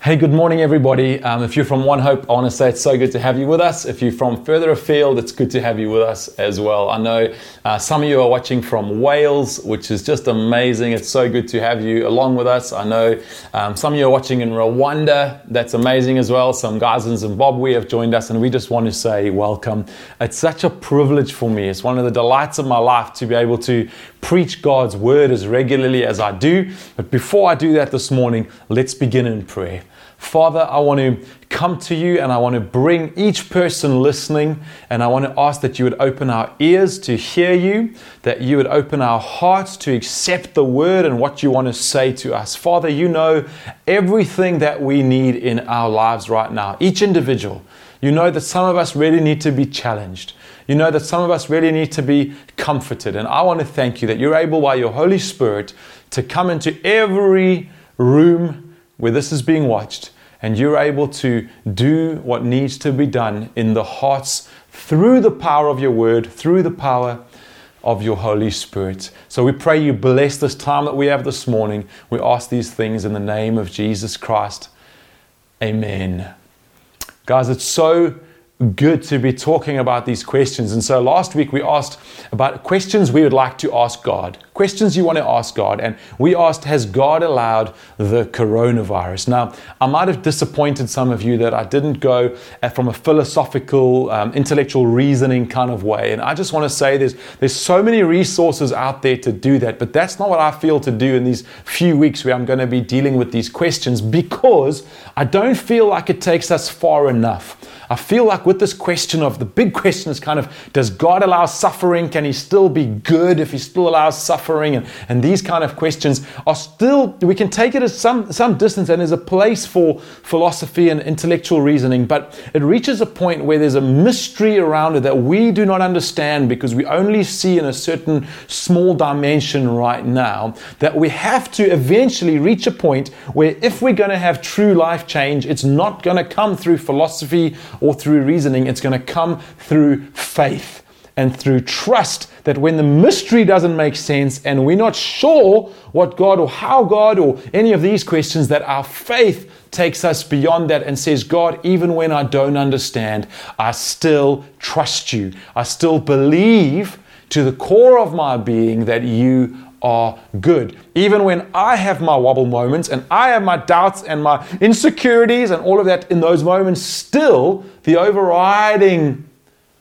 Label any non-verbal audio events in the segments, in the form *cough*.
Hey, good morning, everybody. Um, if you're from One Hope, I want to say it's so good to have you with us. If you're from further afield, it's good to have you with us as well. I know uh, some of you are watching from Wales, which is just amazing. It's so good to have you along with us. I know um, some of you are watching in Rwanda. That's amazing as well. Some guys in Zimbabwe have joined us, and we just want to say welcome. It's such a privilege for me. It's one of the delights of my life to be able to preach God's word as regularly as I do. But before I do that this morning, let's begin in prayer. Father, I want to come to you and I want to bring each person listening and I want to ask that you would open our ears to hear you, that you would open our hearts to accept the word and what you want to say to us. Father, you know everything that we need in our lives right now, each individual. You know that some of us really need to be challenged. You know that some of us really need to be comforted. And I want to thank you that you're able by your Holy Spirit to come into every room where this is being watched and you're able to do what needs to be done in the hearts through the power of your word, through the power of your Holy Spirit. So we pray you bless this time that we have this morning. We ask these things in the name of Jesus Christ. Amen. Guys, it's so good to be talking about these questions. And so last week we asked about questions we would like to ask God, questions you want to ask God. And we asked, Has God allowed the coronavirus? Now, I might have disappointed some of you that I didn't go from a philosophical, um, intellectual reasoning kind of way. And I just want to say there's, there's so many resources out there to do that, but that's not what I feel to do in these few weeks where I'm going to be dealing with these questions because I don't feel like it takes us far enough. I feel like with this question of the big question is kind of does God allow suffering? Can He still be good if He still allows suffering? And, and these kind of questions are still, we can take it as some, some distance and there's a place for philosophy and intellectual reasoning, but it reaches a point where there's a mystery around it that we do not understand because we only see in a certain small dimension right now that we have to eventually reach a point where if we're going to have true life change, it's not going to come through philosophy or through reasoning, it's going to come through faith and through trust that when the mystery doesn't make sense and we're not sure what God or how God or any of these questions, that our faith takes us beyond that and says, God, even when I don't understand, I still trust you. I still believe to the core of my being that you are good. Even when I have my wobble moments and I have my doubts and my insecurities and all of that in those moments, still the overriding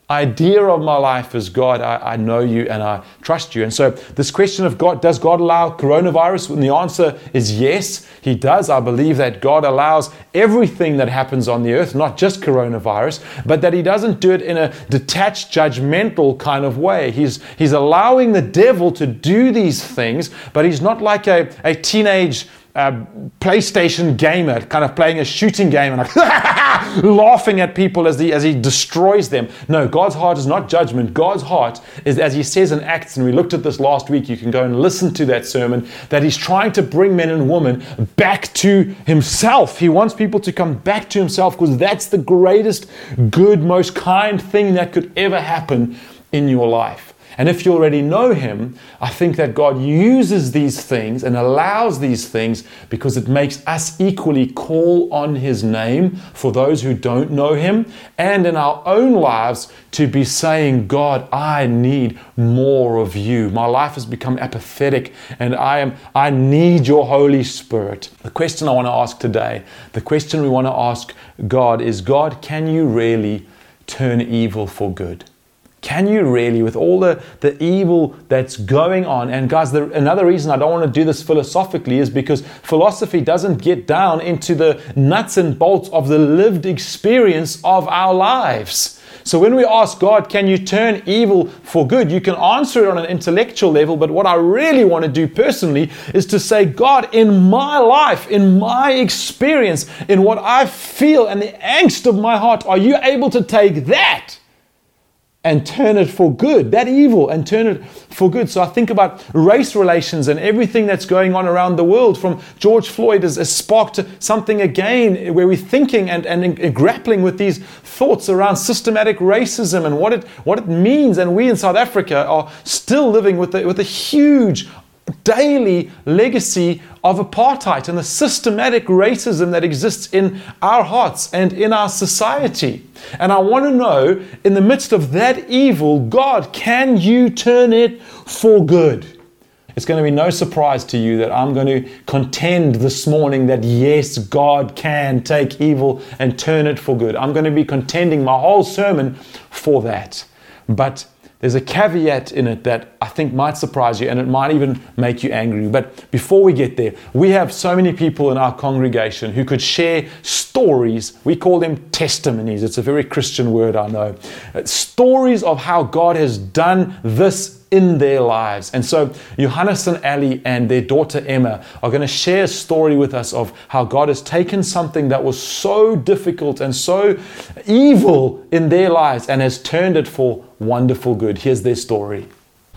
idea of my life is God, I, I, know you and I trust you. And so, this question of God, does God allow coronavirus? And the answer is yes, He does. I believe that God allows everything that happens on the earth, not just coronavirus, but that He doesn't do it in a detached, judgmental kind of way. He's, he's allowing the devil to do these things, but He's not like a, a teenage uh, PlayStation gamer, kind of playing a shooting game and like *laughs* laughing at people as he, as he destroys them. No, God's heart is not judgment. God's heart is, as he says in Acts, and we looked at this last week, you can go and listen to that sermon, that he's trying to bring men and women back to himself. He wants people to come back to himself because that's the greatest, good, most kind thing that could ever happen in your life. And if you already know Him, I think that God uses these things and allows these things because it makes us equally call on His name for those who don't know Him and in our own lives to be saying, God, I need more of you. My life has become apathetic and I am I need your Holy Spirit. The question I want to ask today, the question we want to ask God is God, can you really turn evil for good? Can you really, with all the, the evil that's going on? And guys, the, another reason I don't want to do this philosophically is because philosophy doesn't get down into the nuts and bolts of the lived experience of our lives. So when we ask God, can you turn evil for good? You can answer it on an intellectual level, but what I really want to do personally is to say, God, in my life, in my experience, in what I feel and the angst of my heart, are you able to take that? And turn it for good, that evil, and turn it for good. So I think about race relations and everything that's going on around the world, from George Floyd has, has sparked something again where we're thinking and, and, and uh, grappling with these thoughts around systematic racism and what it, what it means. And we in South Africa are still living with a, with a huge daily legacy of apartheid and the systematic racism that exists in our hearts and in our society. And I want to know, in the midst of that evil, God, can you turn it for good? It's going to be no surprise to you that I'm going to contend this morning that yes, God can take evil and turn it for good. I'm going to be contending my whole sermon for that. But there's a caveat in it that I think might surprise you and it might even make you angry. But before we get there, we have so many people in our congregation who could share stories. We call them testimonies. It's a very Christian word, I know. Uh, stories of how God has done this in their lives. And so Johannes and Ali and their daughter Emma are going to share a story with us of how God has taken something that was so difficult and so evil in their lives and has turned it for wonderful good. Here's their story.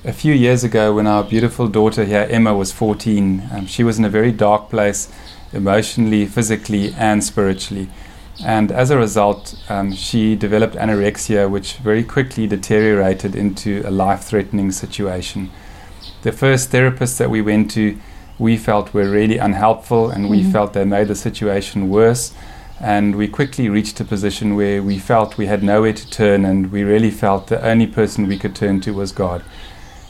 A few years ago, when our beautiful daughter here, Emma, was 14, um, she was in a very dark place emotionally, physically, and spiritually. And as a result, um, she developed anorexia, which very quickly deteriorated into a life threatening situation. The first therapists that we went to, we felt were really unhelpful, and we mm-hmm. felt they made the situation worse. And we quickly reached a position where we felt we had nowhere to turn, and we really felt the only person we could turn to was God.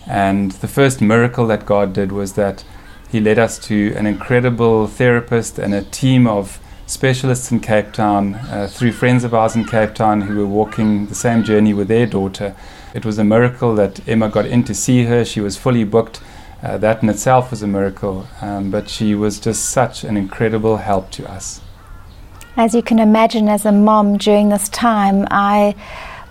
And the first miracle that God did was that He led us to an incredible therapist and a team of specialists in Cape Town uh, through friends of ours in Cape Town who were walking the same journey with their daughter. It was a miracle that Emma got in to see her. She was fully booked. Uh, that in itself was a miracle, um, but she was just such an incredible help to us. As you can imagine, as a mom during this time, I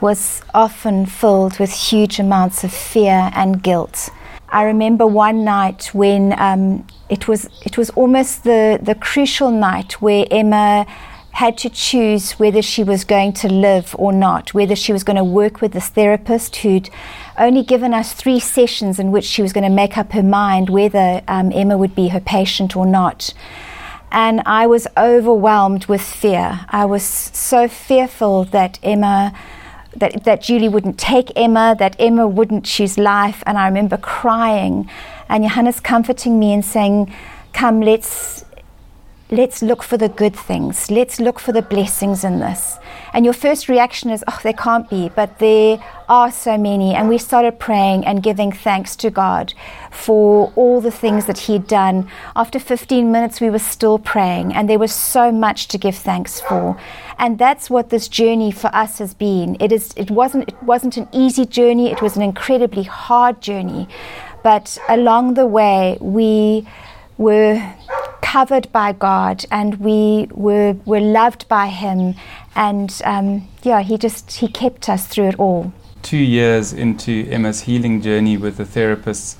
was often filled with huge amounts of fear and guilt. I remember one night when um, it was it was almost the the crucial night where Emma had to choose whether she was going to live or not, whether she was going to work with this therapist who'd only given us three sessions in which she was going to make up her mind whether um, Emma would be her patient or not. And I was overwhelmed with fear. I was so fearful that Emma that, that Julie wouldn't take Emma, that Emma wouldn't choose life. And I remember crying and Johannes comforting me and saying, Come, let's, let's look for the good things. Let's look for the blessings in this. And your first reaction is, oh, there can't be, but there are so many. And we started praying and giving thanks to God for all the things that He'd done. After 15 minutes, we were still praying, and there was so much to give thanks for. And that's what this journey for us has been. It, is, it, wasn't, it wasn't an easy journey, it was an incredibly hard journey. But along the way, we were covered by God and we were, were loved by Him. And um, yeah, He just He kept us through it all. Two years into Emma's healing journey with the therapists,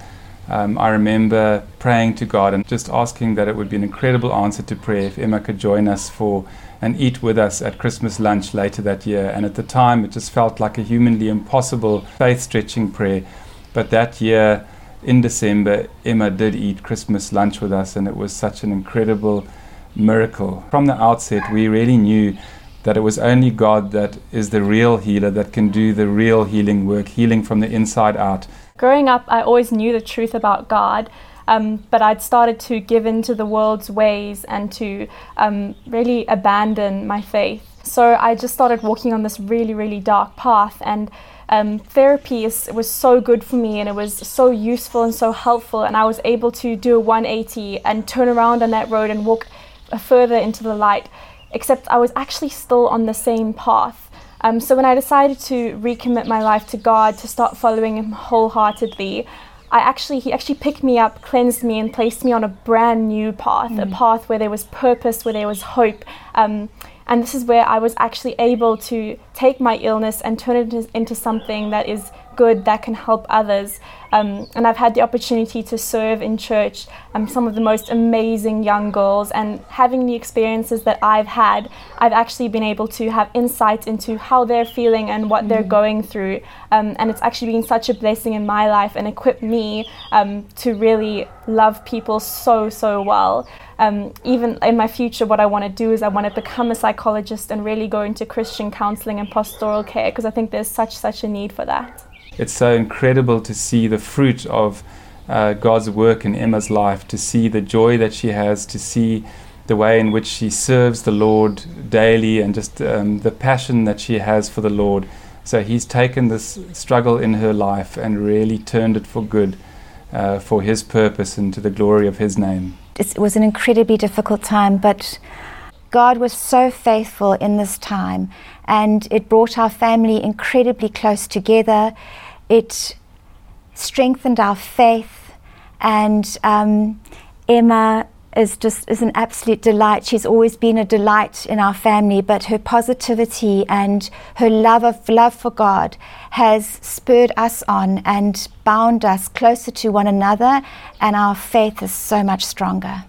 um, I remember praying to God and just asking that it would be an incredible answer to prayer if Emma could join us for and eat with us at Christmas lunch later that year. And at the time, it just felt like a humanly impossible faith stretching prayer. But that year, in December, Emma did eat Christmas lunch with us, and it was such an incredible miracle. From the outset, we really knew that it was only God that is the real healer that can do the real healing work, healing from the inside out. Growing up, I always knew the truth about God. Um, but I'd started to give in to the world's ways and to um, really abandon my faith. So I just started walking on this really, really dark path, and um, therapy is, was so good for me and it was so useful and so helpful. And I was able to do a 180 and turn around on that road and walk further into the light, except I was actually still on the same path. Um, so when I decided to recommit my life to God, to start following Him wholeheartedly, I actually he actually picked me up, cleansed me, and placed me on a brand new path, mm. a path where there was purpose, where there was hope. Um, and this is where I was actually able to take my illness and turn it into, something that is good, that can help others. Um, and I've had the opportunity to serve in church um, some of the most amazing young girls. And having the experiences that I've had, I've actually been able to have insight into how they're feeling and what mm. they're going through. Um, and it's actually been such a blessing in my life and equipped me um, to really love people so, so well. Um, even in my future, what I want to do is I want to become a psychologist and really go into Christian counseling and pastoral care because I think there's such, such a need for that it's so incredible to see the fruit of uh, God's work in Emma's life, to see the joy that she has, to see the way in which she serves the Lord daily, and just um, the passion that she has for the Lord. So He's taken this struggle in her life and really turned it for good, uh, for His purpose and to the glory of His name. It was an incredibly difficult time, but God was so faithful in this time, and it brought our family incredibly close together. It strengthened our faith, and um, Emma is just is an absolute delight. She's always been a delight in our family, but her positivity and her love of love for God has spurred us on and bound us closer to one another, and our faith is so much stronger.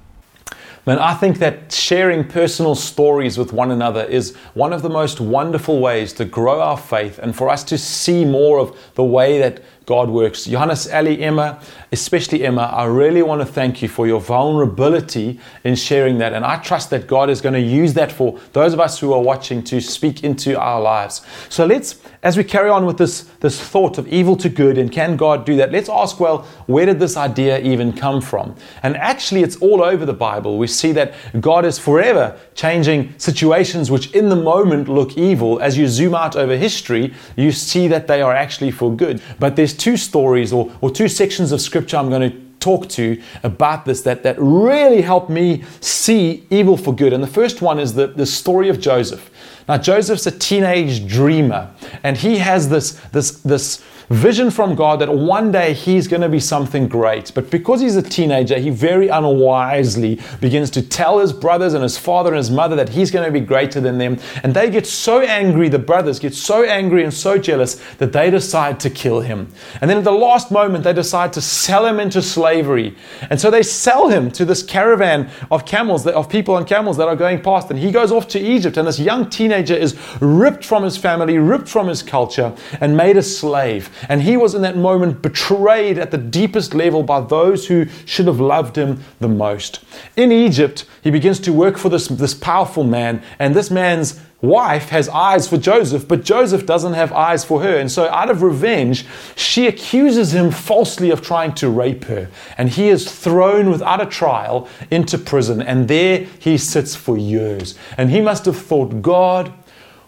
Man, I think that sharing personal stories with one another is one of the most wonderful ways to grow our faith and for us to see more of the way that God works. Johannes, Ali, Emma, especially Emma, I really want to thank you for your vulnerability in sharing that. And I trust that God is going to use that for those of us who are watching to speak into our lives. So let's, as we carry on with this, this thought of evil to good and can God do that, let's ask, well, where did this idea even come from? And actually, it's all over the Bible. We see that God is forever changing situations which in the moment look evil. As you zoom out over history, you see that they are actually for good. But there's two stories or, or two sections of scripture I'm going to talk to about this that, that really helped me see evil for good. And the first one is the, the story of Joseph. Now, Joseph's a teenage dreamer, and he has this, this, this vision from God that one day he's going to be something great. But because he's a teenager, he very unwisely begins to tell his brothers and his father and his mother that he's going to be greater than them. And they get so angry, the brothers get so angry and so jealous that they decide to kill him. And then at the last moment, they decide to sell him into slavery. And so they sell him to this caravan of camels, of people on camels that are going past. And he goes off to Egypt. And this young teenager is ripped from his family, ripped from his culture, and made a slave. And he was in that moment betrayed at the deepest level by those who should have loved him the most. In Egypt, he begins to work for this, this powerful man, and this man's wife has eyes for Joseph, but Joseph doesn't have eyes for her. And so, out of revenge, she accuses him falsely of trying to rape her. And he is thrown without a trial into prison. And there he sits for years. And he must have thought, God,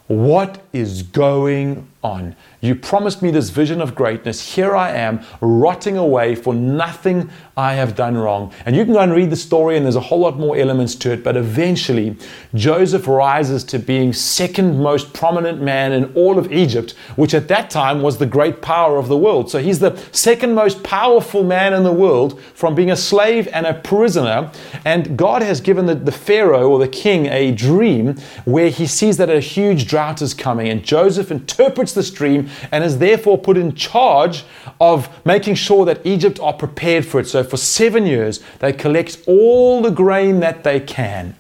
what is going on? You promised me this vision of greatness. Here I am, rotting away for nothing I have done wrong. And you can go and read the story, and there's a whole lot more elements to it. But eventually, Joseph rises to being second most prominent man in all of Egypt, which at that time was the great power of the world. So he's the second most powerful man in the world from being a slave and a prisoner. And God has given the, the Pharaoh or the king a dream where he sees that a huge drought is coming. And Joseph interprets this dream and is therefore put in charge of making sure that Egypt are prepared for it. So for seven years, they collect all the grain that they can.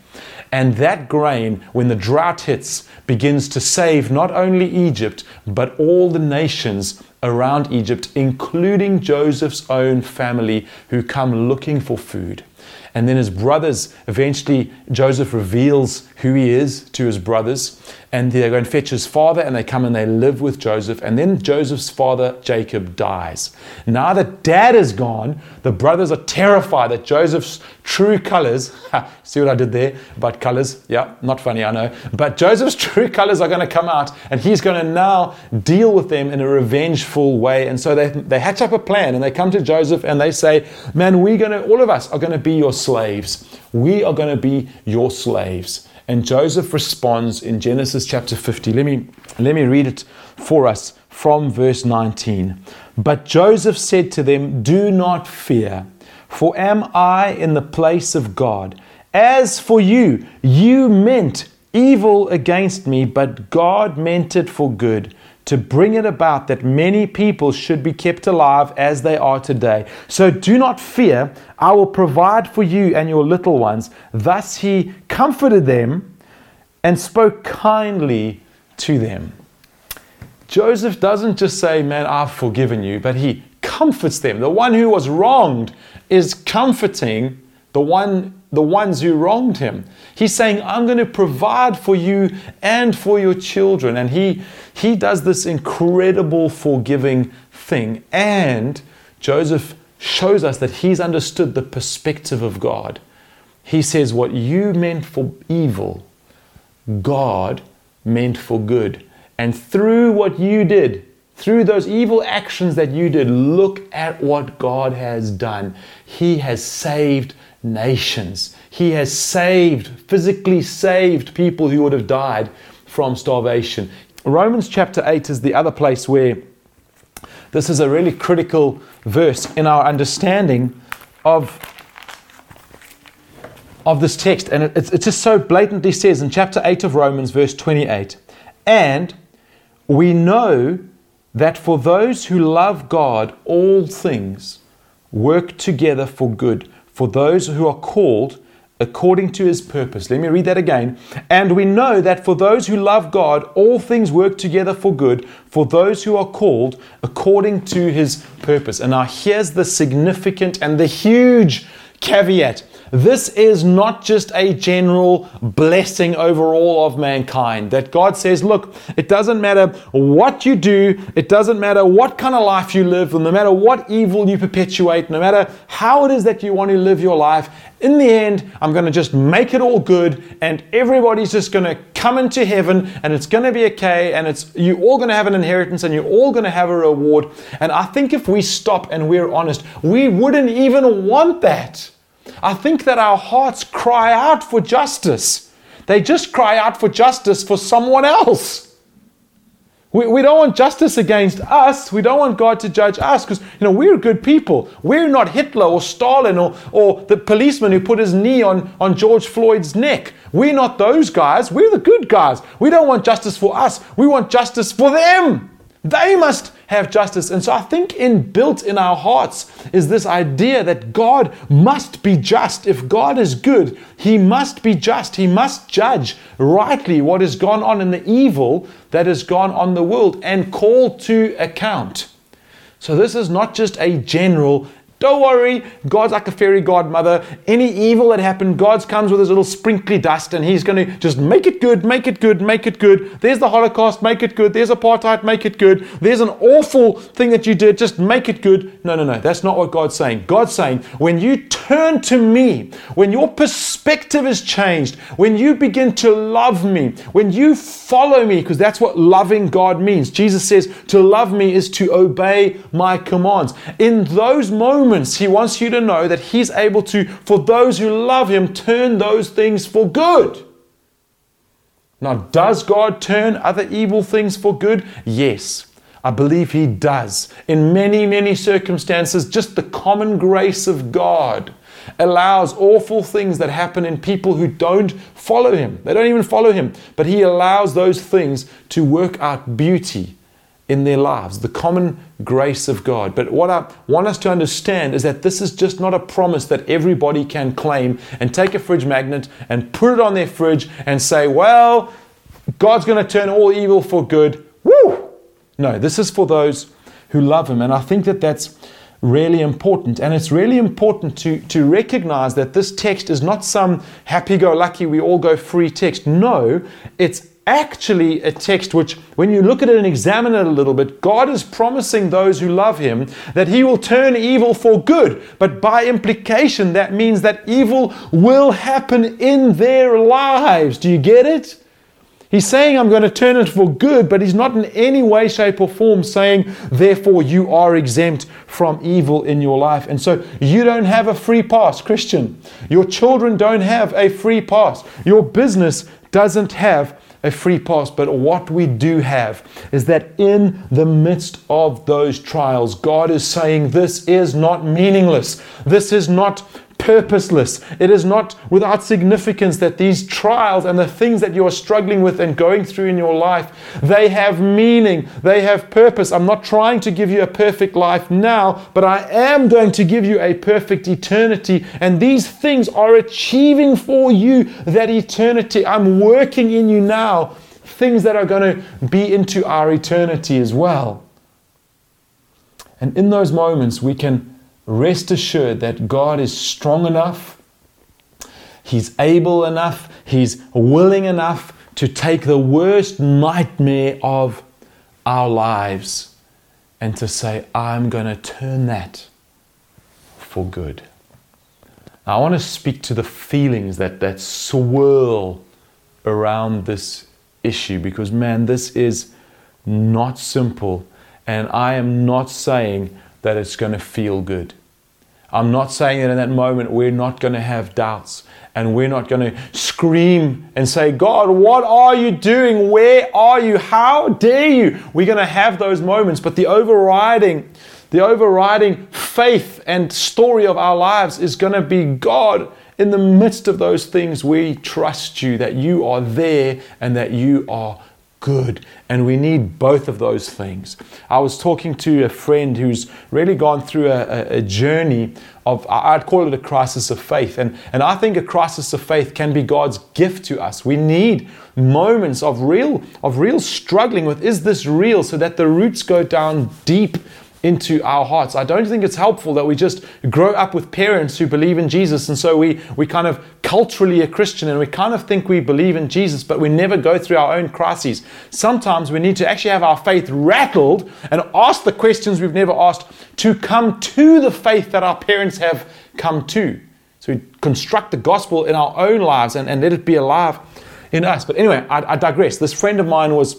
And that grain, when the drought hits, begins to save not only Egypt, but all the nations around Egypt, including Joseph's own family who come looking for food. And then his brothers, eventually, Joseph reveals who he is to his brothers. And they go and fetch his father, and they come and they live with Joseph. And then Joseph's father, Jacob, dies. Now that dad is gone, the brothers are terrified that Joseph's true colors *laughs* see what I did there about colors? Yeah, not funny, I know. But Joseph's *laughs* true colors are going to come out, and he's going to now deal with them in a revengeful way. And so they, they hatch up a plan, and they come to Joseph and they say, Man, we're going to, all of us are going to be your slaves. We are going to be your slaves. And Joseph responds in Genesis chapter 50. Let me, let me read it for us from verse 19. But Joseph said to them, Do not fear, for am I in the place of God? As for you, you meant evil against me, but God meant it for good to bring it about that many people should be kept alive as they are today. So do not fear, I will provide for you and your little ones. Thus he comforted them and spoke kindly to them. Joseph doesn't just say, Man, I've forgiven you, but he comforts them. The one who was wronged is comforting the one the ones who wronged him. He's saying, I'm going to provide for you and for your children. And he, he does this incredible forgiving thing. And Joseph shows us that he's understood the perspective of God. He says, What you meant for evil, God meant for good. And through what you did, through those evil actions that you did, look at what God has done. He has saved nations. He has saved, physically saved people who would have died from starvation. Romans chapter 8 is the other place where this is a really critical verse in our understanding of, of this text. And it, it just so blatantly says in chapter 8 of Romans, verse 28 And we know that for those who love God, all things work together for good, for those who are called according to his purpose. Let me read that again. And we know that for those who love God, all things work together for good, for those who are called according to his purpose. And now here's the significant and the huge caveat this is not just a general blessing over all of mankind. That God says, look, it doesn't matter what you do, it doesn't matter what kind of life you live, no matter what evil you perpetuate, no matter how it is that you want to live your life, in the end, I'm going to just make it all good and everybody's just going to come into heaven and it's going to be okay and it's you're all going to have an inheritance and you're all going to have a reward. And I think if we stop and we're honest, we wouldn't even want that. I think that our hearts cry out for justice. They just cry out for justice for someone else. We, we don't want justice against us. We don't want God to judge us because, you know, we're good people. We're not Hitler or Stalin or, or the policeman who put his knee on, on George Floyd's neck. We're not those guys. We're the good guys. We don't want justice for us. We want justice for them. They must have justice. And so I think inbuilt in our hearts is this idea that God must be just. If God is good, He must be just. He must judge rightly what has gone on in the evil that has gone on the world and call to account. So this is not just a general don't worry, God's like a fairy godmother. Any evil that happened, God comes with his little sprinkly dust and he's going to just make it good, make it good, make it good. There's the Holocaust, make it good. There's apartheid, make it good. There's an awful thing that you did, just make it good. No, no, no. That's not what God's saying. God's saying, when you turn to me, when your perspective is changed, when you begin to love me, when you follow me, because that's what loving God means. Jesus says to love me is to obey my commands. In those moments, moments, He wants you to know that He's able to, for those who love Him, turn those things for good. Now, does God turn other evil things for good? Yes. I believe He does. In many, many circumstances, just the common grace of God allows awful things that happen in people who don't follow Him. They don't even follow Him, but He allows those things to work out beauty in their lives, the common grace of God. But what I want us to understand is that this is just not a promise that everybody can claim and take a fridge magnet and put it on their fridge and say, well, God's going to turn all evil for good. Woo! No, this is for those who love Him. And I think that that's really important. And it's really important to, to recognize that this text is not some happy go lucky, we all go free text. No, it's actually a text which, when you look at it and examine it a little bit, God is promising those who love Him that He will turn evil for good. But by implication, that means that evil will happen in their lives. Do you get it? He's saying, I'm going to turn it for good, but he's not in any way, shape, or form saying, therefore, you are exempt from evil in your life. And so you don't have a free pass, Christian. Your children don't have a free pass. Your business doesn't have a free pass. But what we do have is that in the midst of those trials, God is saying, This is not meaningless. This is not purposeless. It is not without significance that these trials and the things that you are struggling with and going through in your life, they have meaning, they have purpose. I'm not trying to give you a perfect life now, but I am going to give you a perfect eternity. And these things are achieving for you that eternity. I'm working in you now things that are going to be into our eternity as well. And in those moments, we can rest assured that God is strong enough, He's able enough, He's willing enough to take the worst nightmare of our lives and to say, I'm going to turn that for good. Now, I want to speak to the feelings that, that swirl around this issue because, man, this is not simple. And I am not saying that it's going to feel good. I'm not saying that in that moment we're not going to have doubts and we're not going to scream and say, God, what are you doing? Where are you? How dare you? We're going to have those moments, but the overriding, the overriding faith and story of our lives is going to be God. In the midst of those things, we trust you that you are there and that you are good. And we need both of those things. I was talking to a friend who's really gone through a, a, journey of, I'd call it a crisis of faith. And, and I think a crisis of faith can be God's gift to us. We need moments of real, of real struggling with, is this real? So that the roots go down deep into our hearts. I don't think it's helpful that we just grow up with parents who believe in Jesus and so we, we kind of culturally a Christian and we kind of think we believe in Jesus, but we never go through our own crises. Sometimes we need to actually have our faith rattled and ask the questions we've never asked to come to the faith that our parents have come to. So we construct the gospel in our own lives and, and let it be alive in us. But anyway, I, I digress. This friend of mine was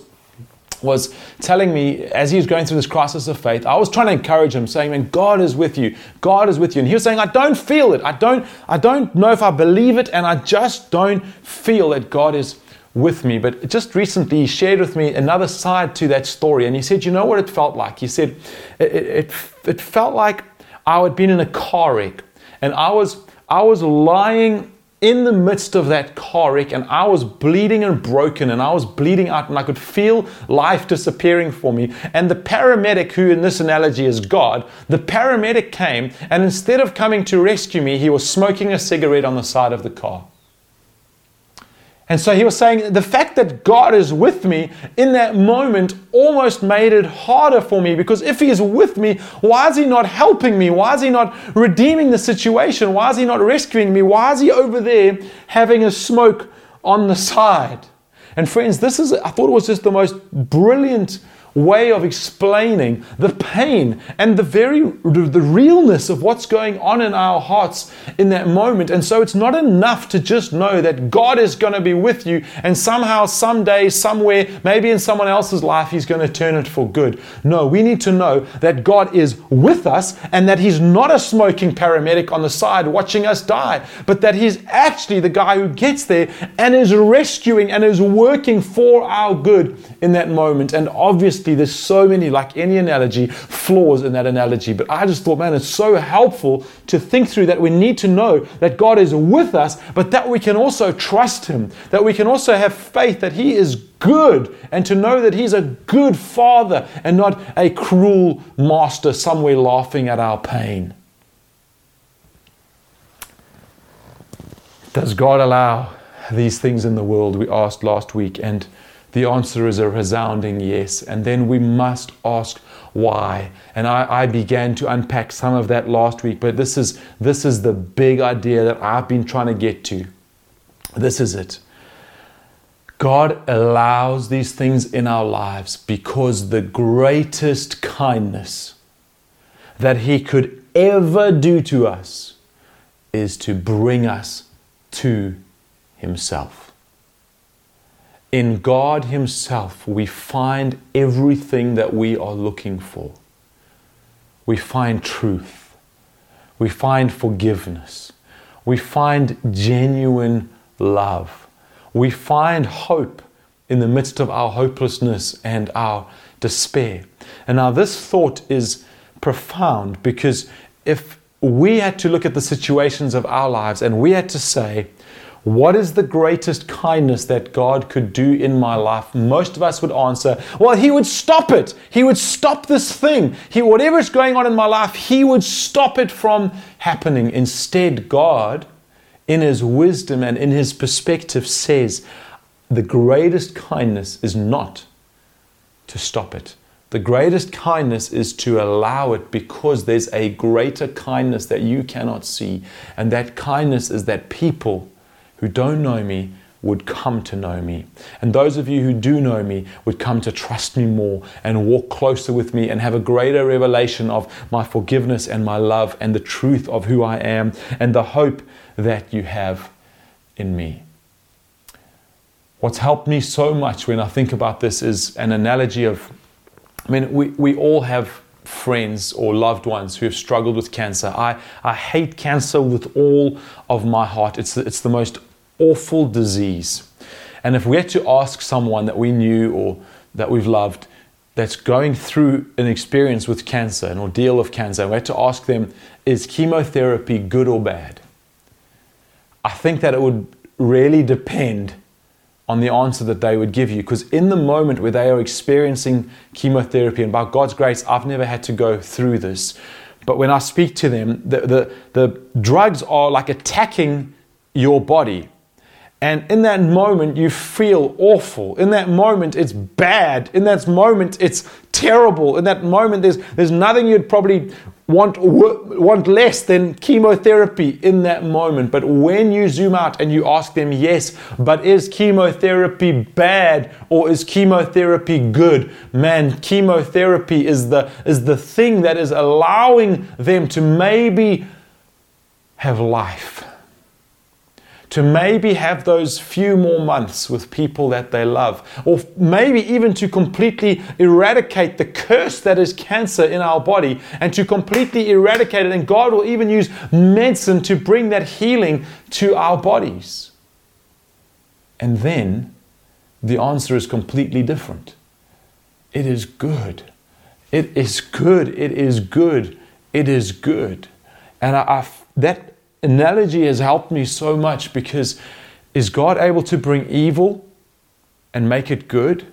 was telling me as he was going through this crisis of faith, I was trying to encourage him, saying, Man, God is with you. God is with you. And he was saying, I don't feel it. I don't, I don't know if I believe it, and I just don't feel that God is with me. But just recently he shared with me another side to that story. And he said, You know what it felt like? He said, It, it, it felt like I had been in a car wreck and I was I was lying in the midst of that car wreck and I was bleeding and broken and I was bleeding out and I could feel life disappearing for me. And the paramedic, who in this analogy is God, the paramedic came and instead of coming to rescue me, he was smoking a cigarette on the side of the car. And so he was saying the fact that God is with me in that moment almost made it harder for me because if he is with me, why is he not helping me? Why is he not redeeming the situation? Why is he not rescuing me? Why is he over there having a smoke on the side? And friends, this is, I thought it was just the most brilliant way of explaining the pain and the very the realness of what's going on in our hearts in that moment. And so it's not enough to just know that God is going to be with you and somehow someday somewhere maybe in someone else's life he's going to turn it for good. No we need to know that God is with us and that he's not a smoking paramedic on the side watching us die but that he's actually the guy who gets there and is rescuing and is working for our good in that moment. And obviously there's so many, like any analogy, flaws in that analogy. But I just thought, man, it's so helpful to think through that we need to know that God is with us, but that we can also trust Him, that we can also have faith that He is good, and to know that He's a good Father and not a cruel master somewhere laughing at our pain. Does God allow these things in the world? We asked last week, and the answer is a resounding yes. And then we must ask why. And I, I, began to unpack some of that last week, but this is, this is the big idea that I've been trying to get to. This is it. God allows these things in our lives because the greatest kindness that He could ever do to us is to bring us to Himself. In God Himself, we find everything that we are looking for. We find truth. We find forgiveness. We find genuine love. We find hope in the midst of our hopelessness and our despair. And now, this thought is profound because if we had to look at the situations of our lives and we had to say, what is the greatest kindness that God could do in my life? Most of us would answer, Well, He would stop it. He would stop this thing. He, whatever is going on in my life, He would stop it from happening. Instead, God, in His wisdom and in His perspective, says, The greatest kindness is not to stop it. The greatest kindness is to allow it because there's a greater kindness that you cannot see. And that kindness is that people who don't know me would come to know me. And those of you who do know me would come to trust me more and walk closer with me and have a greater revelation of my forgiveness and my love and the truth of who I am and the hope that you have in me. What's helped me so much when I think about this is an analogy of I mean, we, we all have friends or loved ones who have struggled with cancer. I, I hate cancer with all of my heart. It's the, it's the most awful disease. And if we had to ask someone that we knew or that we've loved that's going through an experience with cancer, an ordeal of cancer, we had to ask them, is chemotherapy good or bad? I think that it would really depend on the answer that they would give you. Because in the moment where they are experiencing chemotherapy, and by God's grace, I've never had to go through this. But when I speak to them, the, the, the drugs are like attacking your body. And in that moment, you feel awful. In that moment, it's bad. In that moment, it's terrible. In that moment, there's, there's nothing you'd probably want, want less than chemotherapy in that moment. But when you zoom out and you ask them, yes, but is chemotherapy bad or is chemotherapy good? Man, chemotherapy is the, is the thing that is allowing them to maybe have life to maybe have those few more months with people that they love, or maybe even to completely eradicate the curse that is cancer in our body and to completely eradicate it. And God will even use medicine to bring that healing to our bodies. And then the answer is completely different. It is good. It is good. It is good. It is good. And I, I that analogy has helped me so much because is God able to bring evil and make it good?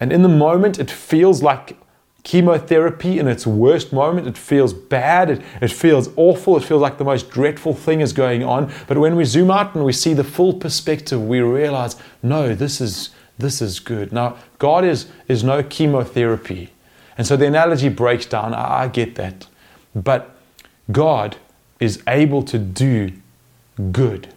And in the moment, it feels like chemotherapy in its worst moment. It feels bad. It, it feels awful. It feels like the most dreadful thing is going on. But when we zoom out and we see the full perspective, we realize, no, this is, this is good. Now, God is, is no chemotherapy. And so the analogy breaks down. I, I get that. But God is able to do good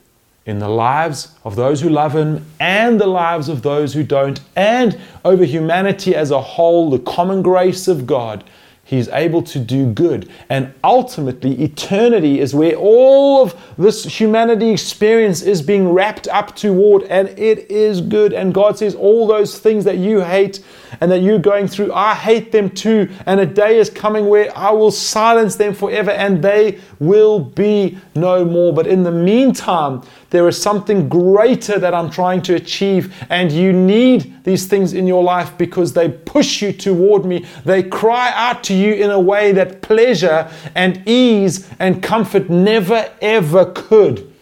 in the lives of those who love Him and the lives of those who don't, and over humanity as a whole, the common grace of God he is able to do good. And ultimately, eternity is where all of this humanity experience is being wrapped up toward, and it is good. And God says, All those things that you hate and that you're going through, I hate them too. And a day is coming where I will silence them forever, and they will be no more. But in the meantime, there is something greater that I'm trying to achieve, and you need these things in your life because they push you toward me. They cry out to you in a way that pleasure and ease and comfort never ever could.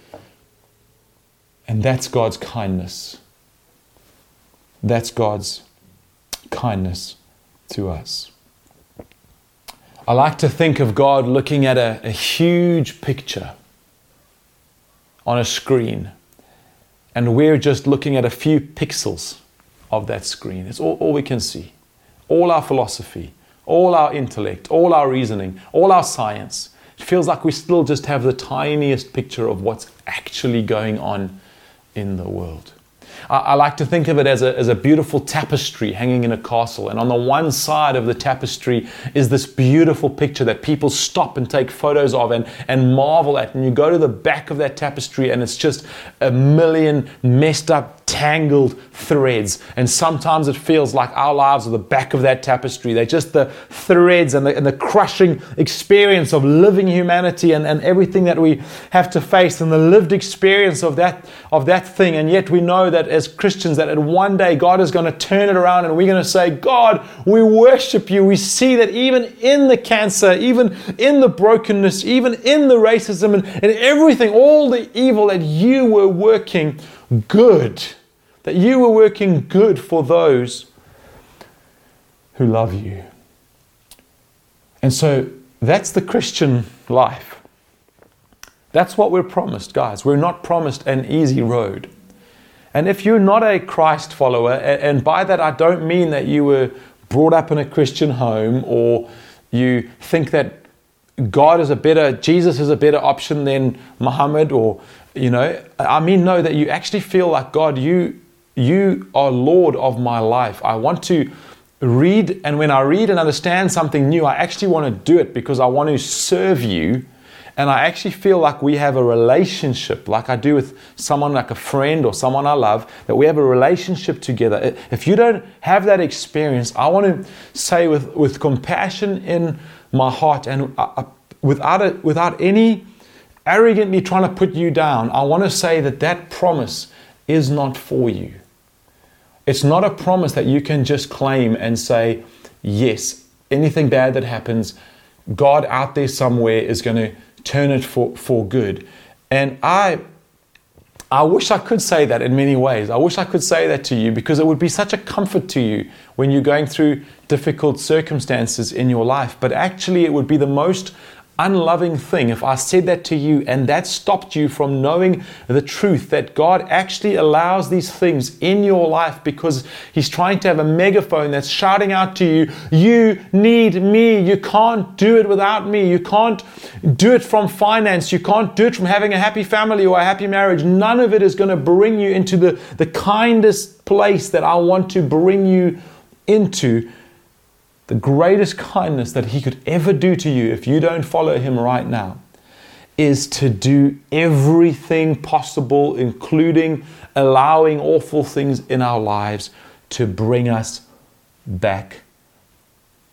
And that's God's kindness. That's God's kindness to us. I like to think of God looking at a, a huge picture on a screen, and we're just looking at a few pixels of that screen. It's all, all we can see. All our philosophy, all our intellect, all our reasoning, all our science. It feels like we still just have the tiniest picture of what's actually going on in the world. I, like to think of it as a, as a beautiful tapestry hanging in a castle. And on the one side of the tapestry is this beautiful picture that people stop and take photos of and, and marvel at. And you go to the back of that tapestry and it's just a million messed up tangled threads. And sometimes it feels like our lives are the back of that tapestry. They're just the threads and the, and the crushing experience of living humanity and, and everything that we have to face and the lived experience of that, of that thing. And yet we know that as Christians that at one day God is going to turn it around and we're going to say, God, we worship you. We see that even in the cancer, even in the brokenness, even in the racism and, and everything, all the evil that you were working good, that you were working good for those who love you. And so that's the Christian life. That's what we're promised, guys. We're not promised an easy road. And if you're not a Christ follower, and by that I don't mean that you were brought up in a Christian home or you think that God is a better, Jesus is a better option than Muhammad or You know, I mean, know that you actually feel like, God, you, you are Lord of my life. I want to read, and when I read and understand something new, I actually want to do it because I want to serve you. And I actually feel like we have a relationship, like I do with someone like a friend or someone I love, that we have a relationship together. If you don't have that experience, I want to say with, with compassion in my heart and uh, uh, without, a, without any arrogantly trying to put you down, I want to say that that promise is not for you. It's not a promise that you can just claim and say, yes, anything bad that happens, God out there somewhere is going to turn it for, for good. And I I wish I could say that in many ways. I wish I could say that to you because it would be such a comfort to you when you're going through difficult circumstances in your life. But actually, it would be the most unloving thing if I said that to you and that stopped you from knowing the truth that God actually allows these things in your life because He's trying to have a megaphone that's shouting out to you, You need me. You can't do it without me. You can't do it from finance. You can't do it from having a happy family or a happy marriage. None of it is going to bring you into the, the kindest place that I want to bring you into the greatest kindness that He could ever do to you if you don't follow Him right now is to do everything possible, including allowing awful things in our lives to bring us back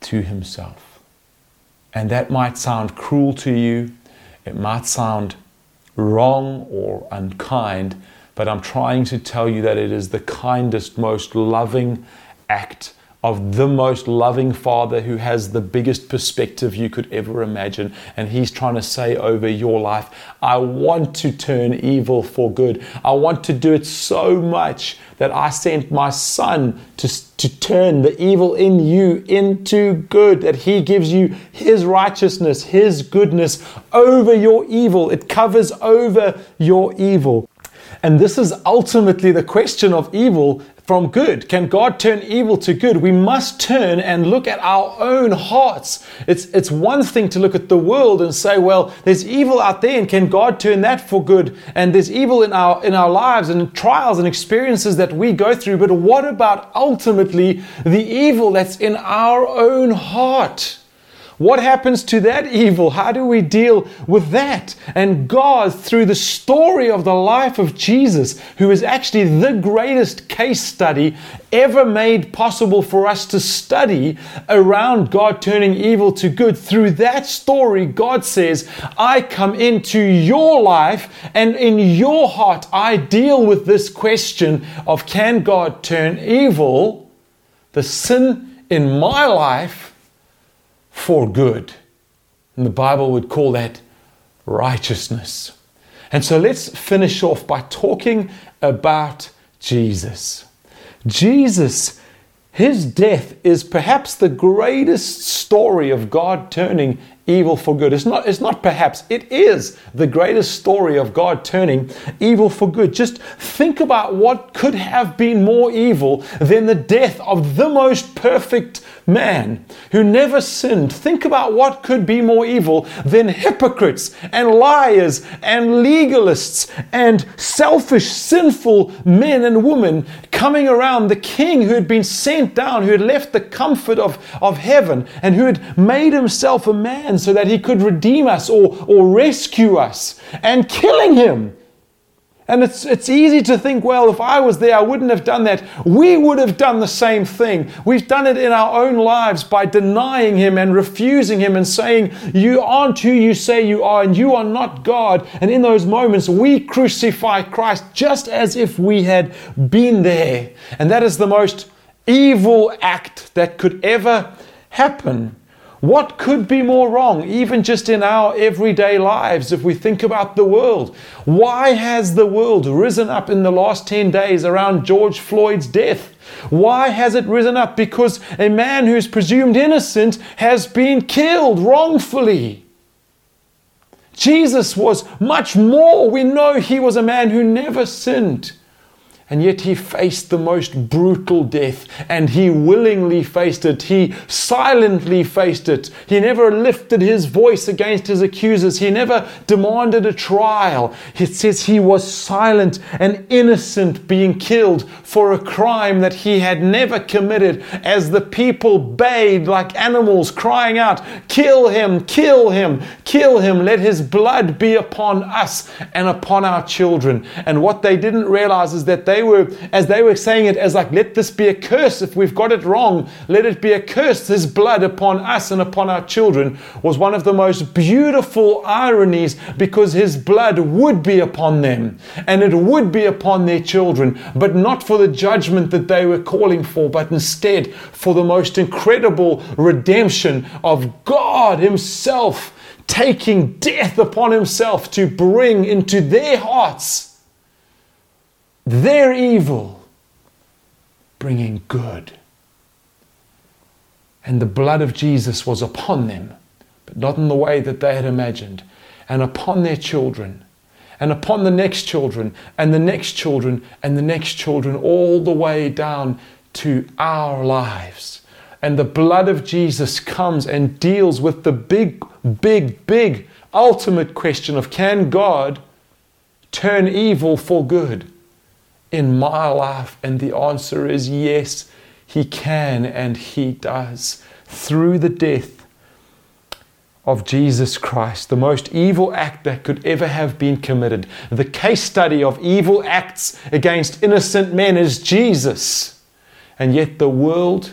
to Himself. And that might sound cruel to you, it might sound wrong or unkind, but I'm trying to tell you that it is the kindest, most loving act of the most loving Father who has the biggest perspective you could ever imagine. And He's trying to say over your life, I want to turn evil for good. I want to do it so much that I sent my Son to, to turn the evil in you into good, that He gives you His righteousness, His goodness over your evil. It covers over your evil. And this is ultimately the question of evil from good? Can God turn evil to good? We must turn and look at our own hearts. It's, it's one thing to look at the world and say, well, there's evil out there, and can God turn that for good? And there's evil in our, in our lives and trials and experiences that we go through. But what about ultimately the evil that's in our own heart? What happens to that evil? How do we deal with that? And God, through the story of the life of Jesus, who is actually the greatest case study ever made possible for us to study around God turning evil to good, through that story, God says, I come into your life and in your heart, I deal with this question of can God turn evil, the sin in my life, for good. And the Bible would call that righteousness. And so let's finish off by talking about Jesus. Jesus, his death is perhaps the greatest story of God turning evil for good. It's not, it's not perhaps, it is the greatest story of God turning evil for good. Just think about what could have been more evil than the death of the most perfect man who never sinned. Think about what could be more evil than hypocrites and liars and legalists and selfish, sinful men and women coming around the king who had been sent down, who had left the comfort of, of heaven and who had made himself a man so that he could redeem us or, or rescue us, and killing him. And it's, it's easy to think, well, if I was there, I wouldn't have done that. We would have done the same thing. We've done it in our own lives by denying Him and refusing Him and saying, You aren't who you say you are, and you are not God. And in those moments, we crucify Christ just as if we had been there. And that is the most evil act that could ever happen. What could be more wrong, even just in our everyday lives, if we think about the world? Why has the world risen up in the last 10 days around George Floyd's death? Why has it risen up? Because a man who's presumed innocent has been killed wrongfully. Jesus was much more. We know he was a man who never sinned. And yet he faced the most brutal death and he willingly faced it. He silently faced it. He never lifted his voice against his accusers. He never demanded a trial. It says he was silent and innocent, being killed for a crime that he had never committed as the people bayed like animals, crying out, Kill him, kill him, kill him. Let his blood be upon us and upon our children. And what they didn't realize is that they they were, as they were saying it, as like, let this be a curse. If we've got it wrong, let it be a curse. His blood upon us and upon our children was one of the most beautiful ironies because his blood would be upon them and it would be upon their children, but not for the judgment that they were calling for, but instead for the most incredible redemption of God Himself taking death upon Himself to bring into their hearts their evil, bringing good. And the blood of Jesus was upon them, but not in the way that they had imagined, and upon their children, and upon the next children, and the next children, and the next children, all the way down to our lives. And the blood of Jesus comes and deals with the big, big, big ultimate question of can God turn evil for good? In my life? And the answer is yes, He can and He does. Through the death of Jesus Christ, the most evil act that could ever have been committed. The case study of evil acts against innocent men is Jesus. And yet the world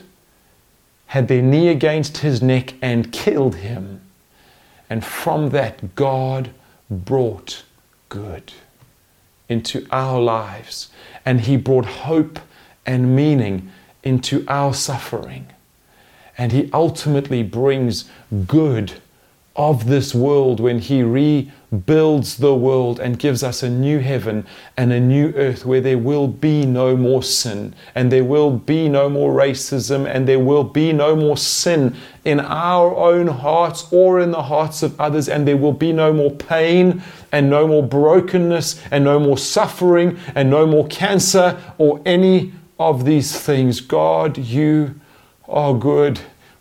had their knee against his neck and killed him. And from that, God brought good into our lives and He brought hope and meaning into our suffering. And He ultimately brings good of this world when He rebuilds the world and gives us a new heaven and a new earth where there will be no more sin and there will be no more racism and there will be no more sin in our own hearts or in the hearts of others and there will be no more pain and no more brokenness and no more suffering and no more cancer or any of these things. God, you are good.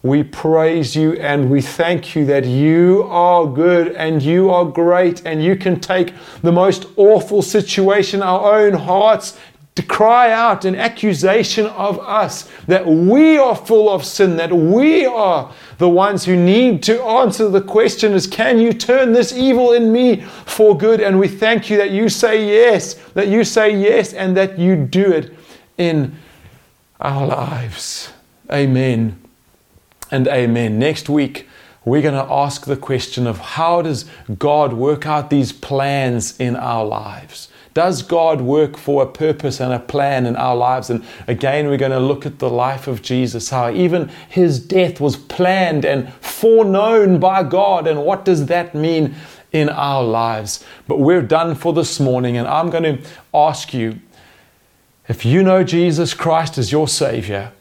We praise you and we thank you that you are good and you are great and you can take the most awful situation, our own hearts, to cry out an accusation of us that we are full of sin, that we are the ones who need to answer the question is can you turn this evil in me for good? And we thank you that you say yes, that you say yes, and that you do it in our lives. Amen and amen. Next week, we're going to ask the question of how does God work out these plans in our lives? Does God work for a purpose and a plan in our lives? And again, we're going to look at the life of Jesus, how even his death was planned and foreknown by God. And what does that mean in our lives? But we're done for this morning, and I'm going to ask you if you know Jesus Christ as your Savior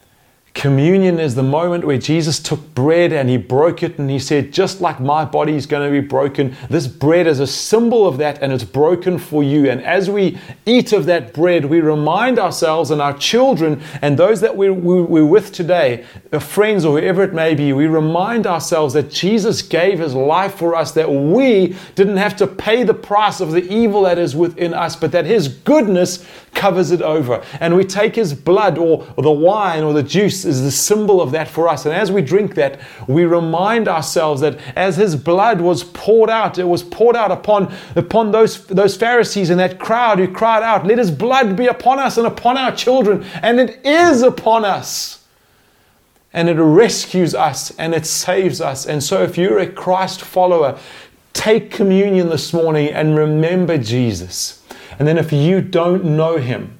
Communion is the moment where Jesus took bread and he broke it and he said, Just like my body is going to be broken, this bread is a symbol of that and it's broken for you. And as we eat of that bread, we remind ourselves and our children and those that we're, we're with today, uh, friends or whoever it may be, we remind ourselves that Jesus gave his life for us, that we didn't have to pay the price of the evil that is within us, but that his goodness covers it over. And we take his blood or, or the wine or the juice is the symbol of that for us. And as we drink that, we remind ourselves that as his blood was poured out, it was poured out upon, upon those, those Pharisees and that crowd who cried out, Let his blood be upon us and upon our children. And it is upon us. And it rescues us and it saves us. And so, if you're a Christ follower, take communion this morning and remember Jesus. And then, if you don't know him,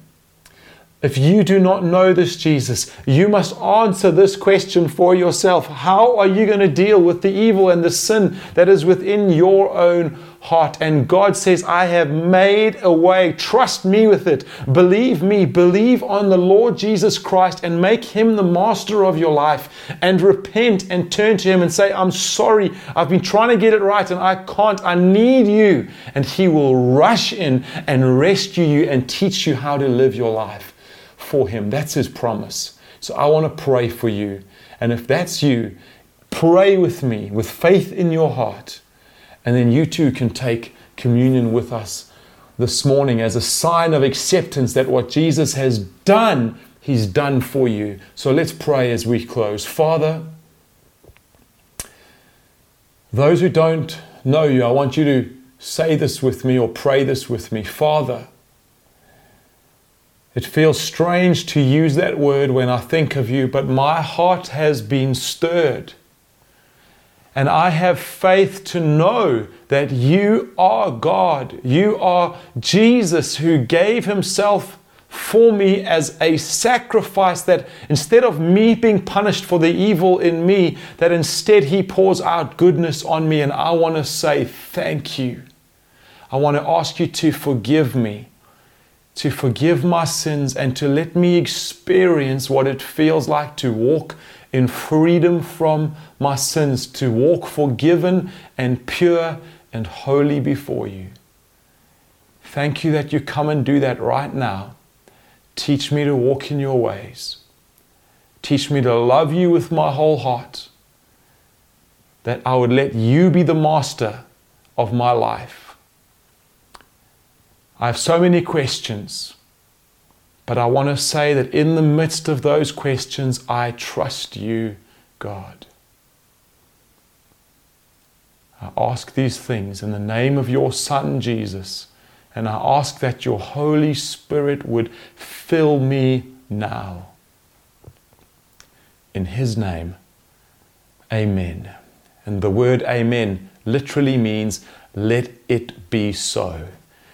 If you do not know this Jesus, you must answer this question for yourself. How are you going to deal with the evil and the sin that is within your own heart? And God says, I have made a way. Trust me with it. Believe me. Believe on the Lord Jesus Christ and make him the master of your life. And repent and turn to him and say, I'm sorry. I've been trying to get it right and I can't. I need you. And he will rush in and rescue you and teach you how to live your life for Him. That's His promise. So I want to pray for you. And if that's you, pray with me with faith in your heart. And then you too can take communion with us this morning as a sign of acceptance that what Jesus has done, He's done for you. So let's pray as we close. Father, those who don't know you, I want you to say this with me or pray this with me. Father, it feels strange to use that word when I think of you, but my heart has been stirred. And I have faith to know that you are God. You are Jesus who gave himself for me as a sacrifice that instead of me being punished for the evil in me, that instead he pours out goodness on me. And I want to say thank you. I want to ask you to forgive me to forgive my sins and to let me experience what it feels like to walk in freedom from my sins, to walk forgiven and pure and holy before you. Thank you that you come and do that right now. Teach me to walk in your ways. Teach me to love you with my whole heart. That I would let you be the master of my life I have so many questions, but I want to say that in the midst of those questions, I trust you, God. I ask these things in the name of your Son, Jesus, and I ask that your Holy Spirit would fill me now. In His name, Amen. And the word Amen literally means, let it be so.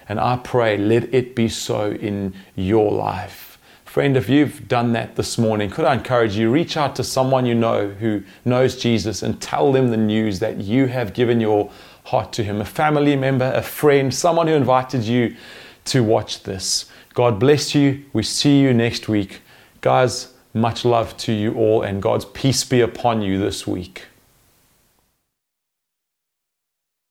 And I pray, let it be so in your life. Friend, if you've done that this morning, could I encourage you, reach out to someone you know who knows Jesus and tell them the news that you have given your heart to Him. A family member, a friend, someone who invited you to watch this. God bless you. We see you next week. Guys, much love to you all, and God's peace be upon you this week.